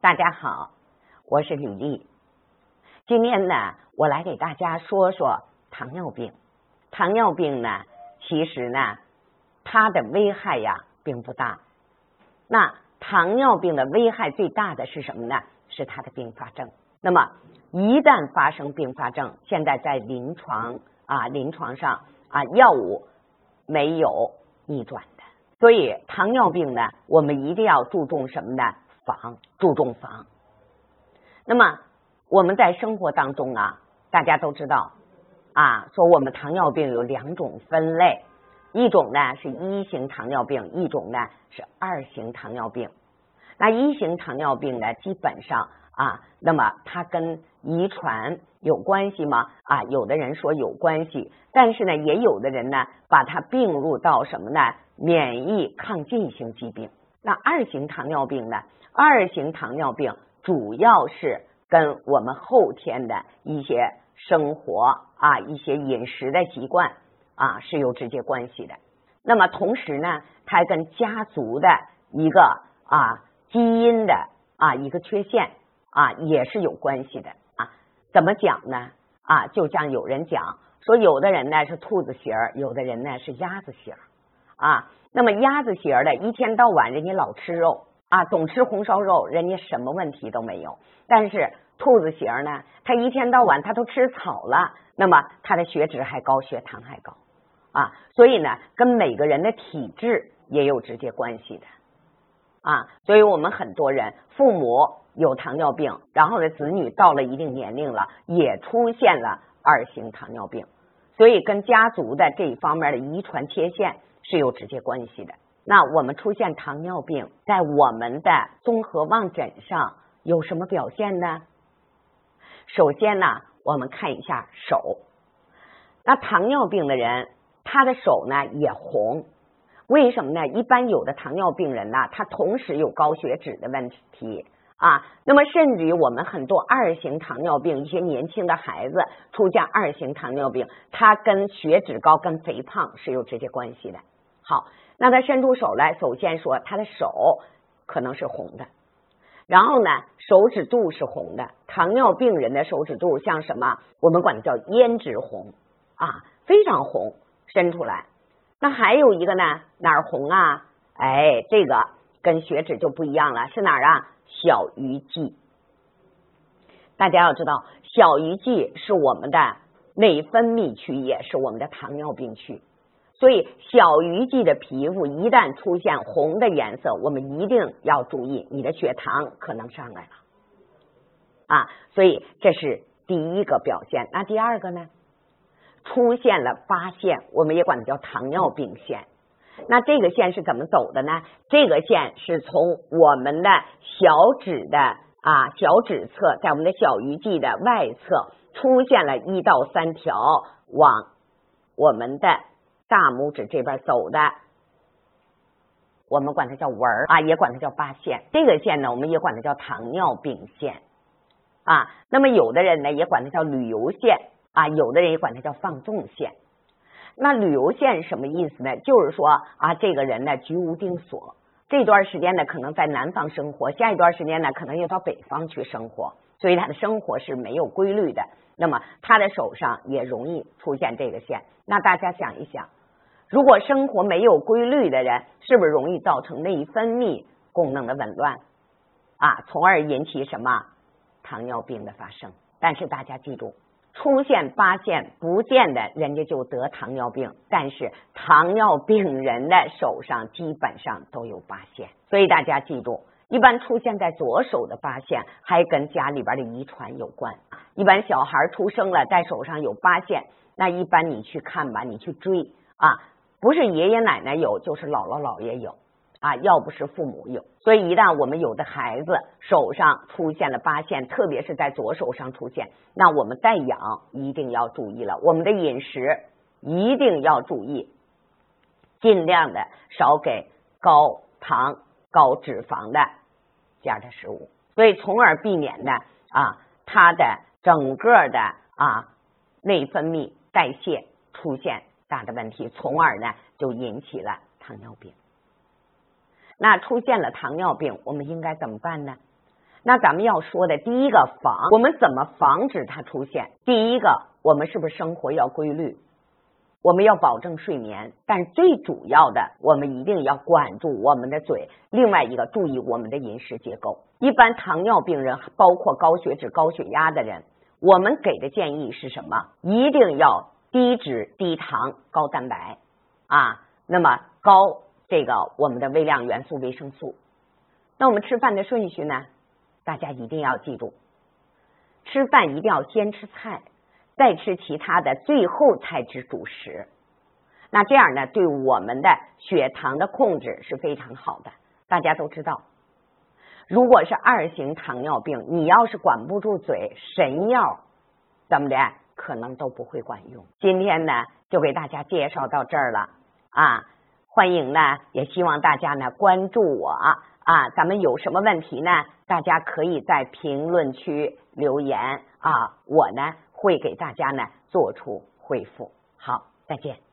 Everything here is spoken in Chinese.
大家好，我是李丽。今天呢，我来给大家说说糖尿病。糖尿病呢，其实呢，它的危害呀并不大。那糖尿病的危害最大的是什么呢？是它的并发症。那么一旦发生并发症，现在在临床啊临床上啊药物没有逆转的。所以糖尿病呢，我们一定要注重什么呢？防，注重防。那么我们在生活当中啊，大家都知道啊，说我们糖尿病有两种分类，一种呢是一型糖尿病，一种呢是二型糖尿病。那一型糖尿病呢，基本上啊，那么它跟遗传有关系吗？啊，有的人说有关系，但是呢，也有的人呢，把它并入到什么呢？免疫抗进性疾病。那二型糖尿病呢？二型糖尿病主要是跟我们后天的一些生活啊、一些饮食的习惯啊是有直接关系的。那么同时呢，它跟家族的一个啊基因的啊一个缺陷啊也是有关系的啊。怎么讲呢？啊，就像有人讲说，有的人呢是兔子型儿，有的人呢是鸭子型儿。啊，那么鸭子型的，一天到晚人家老吃肉啊，总吃红烧肉，人家什么问题都没有。但是兔子型呢，他一天到晚他都吃草了，那么他的血脂还高，血糖还高啊。所以呢，跟每个人的体质也有直接关系的啊。所以我们很多人父母有糖尿病，然后呢，子女到了一定年龄了，也出现了二型糖尿病，所以跟家族的这一方面的遗传缺陷。是有直接关系的。那我们出现糖尿病，在我们的综合望诊上有什么表现呢？首先呢，我们看一下手。那糖尿病的人，他的手呢也红，为什么呢？一般有的糖尿病人呢，他同时有高血脂的问题啊。那么甚至于我们很多二型糖尿病，一些年轻的孩子出现二型糖尿病，他跟血脂高、跟肥胖是有直接关系的。好，那他伸出手来，首先说他的手可能是红的，然后呢，手指肚是红的。糖尿病人的手指肚像什么？我们管它叫胭脂红啊，非常红，伸出来。那还有一个呢，哪儿红啊？哎，这个跟血脂就不一样了，是哪儿啊？小鱼际。大家要知道，小鱼际是我们的内分泌区，也是我们的糖尿病区。所以小鱼际的皮肤一旦出现红的颜色，我们一定要注意，你的血糖可能上来了啊！所以这是第一个表现。那第二个呢？出现了八线，我们也管它叫糖尿病线。那这个线是怎么走的呢？这个线是从我们的小指的啊小指侧，在我们的小鱼际的外侧出现了一到三条，往我们的。大拇指这边走的，我们管它叫纹儿啊，也管它叫八线。这个线呢，我们也管它叫糖尿病线啊。那么有的人呢，也管它叫旅游线啊，有的人也管它叫放纵线。那旅游线什么意思呢？就是说啊，这个人呢居无定所，这段时间呢可能在南方生活，下一段时间呢可能又到北方去生活，所以他的生活是没有规律的。那么他的手上也容易出现这个线。那大家想一想。如果生活没有规律的人，是不是容易造成内分泌功能的紊乱啊？从而引起什么糖尿病的发生？但是大家记住，出现八线不见得人家就得糖尿病，但是糖尿病人的手上基本上都有八线，所以大家记住，一般出现在左手的八线还跟家里边的遗传有关。一般小孩出生了在手上有八线，那一般你去看吧，你去追啊。不是爷爷奶奶有，就是姥姥姥爷有啊，要不是父母有。所以一旦我们有的孩子手上出现了疤线，特别是在左手上出现，那我们再养一定要注意了。我们的饮食一定要注意，尽量的少给高糖、高脂肪的这样的食物，所以从而避免呢啊，它的整个的啊内分泌代谢出现。大的问题，从而呢就引起了糖尿病。那出现了糖尿病，我们应该怎么办呢？那咱们要说的第一个防，我们怎么防止它出现？第一个，我们是不是生活要规律？我们要保证睡眠，但最主要的，我们一定要管住我们的嘴。另外一个，注意我们的饮食结构。一般糖尿病人，包括高血脂、高血压的人，我们给的建议是什么？一定要低脂、低糖、高蛋白啊，那么高这个我们的微量元素维生素。那我们吃饭的顺序呢？大家一定要记住，吃饭一定要先吃菜，再吃其他的，最后才吃主食。那这样呢，对我们的血糖的控制是非常好的。大家都知道，如果是二型糖尿病，你要是管不住嘴，神药怎么的可能都不会管用。今天呢，就给大家介绍到这儿了啊！欢迎呢，也希望大家呢关注我。啊，咱们有什么问题呢？大家可以在评论区留言啊，我呢会给大家呢做出回复。好，再见。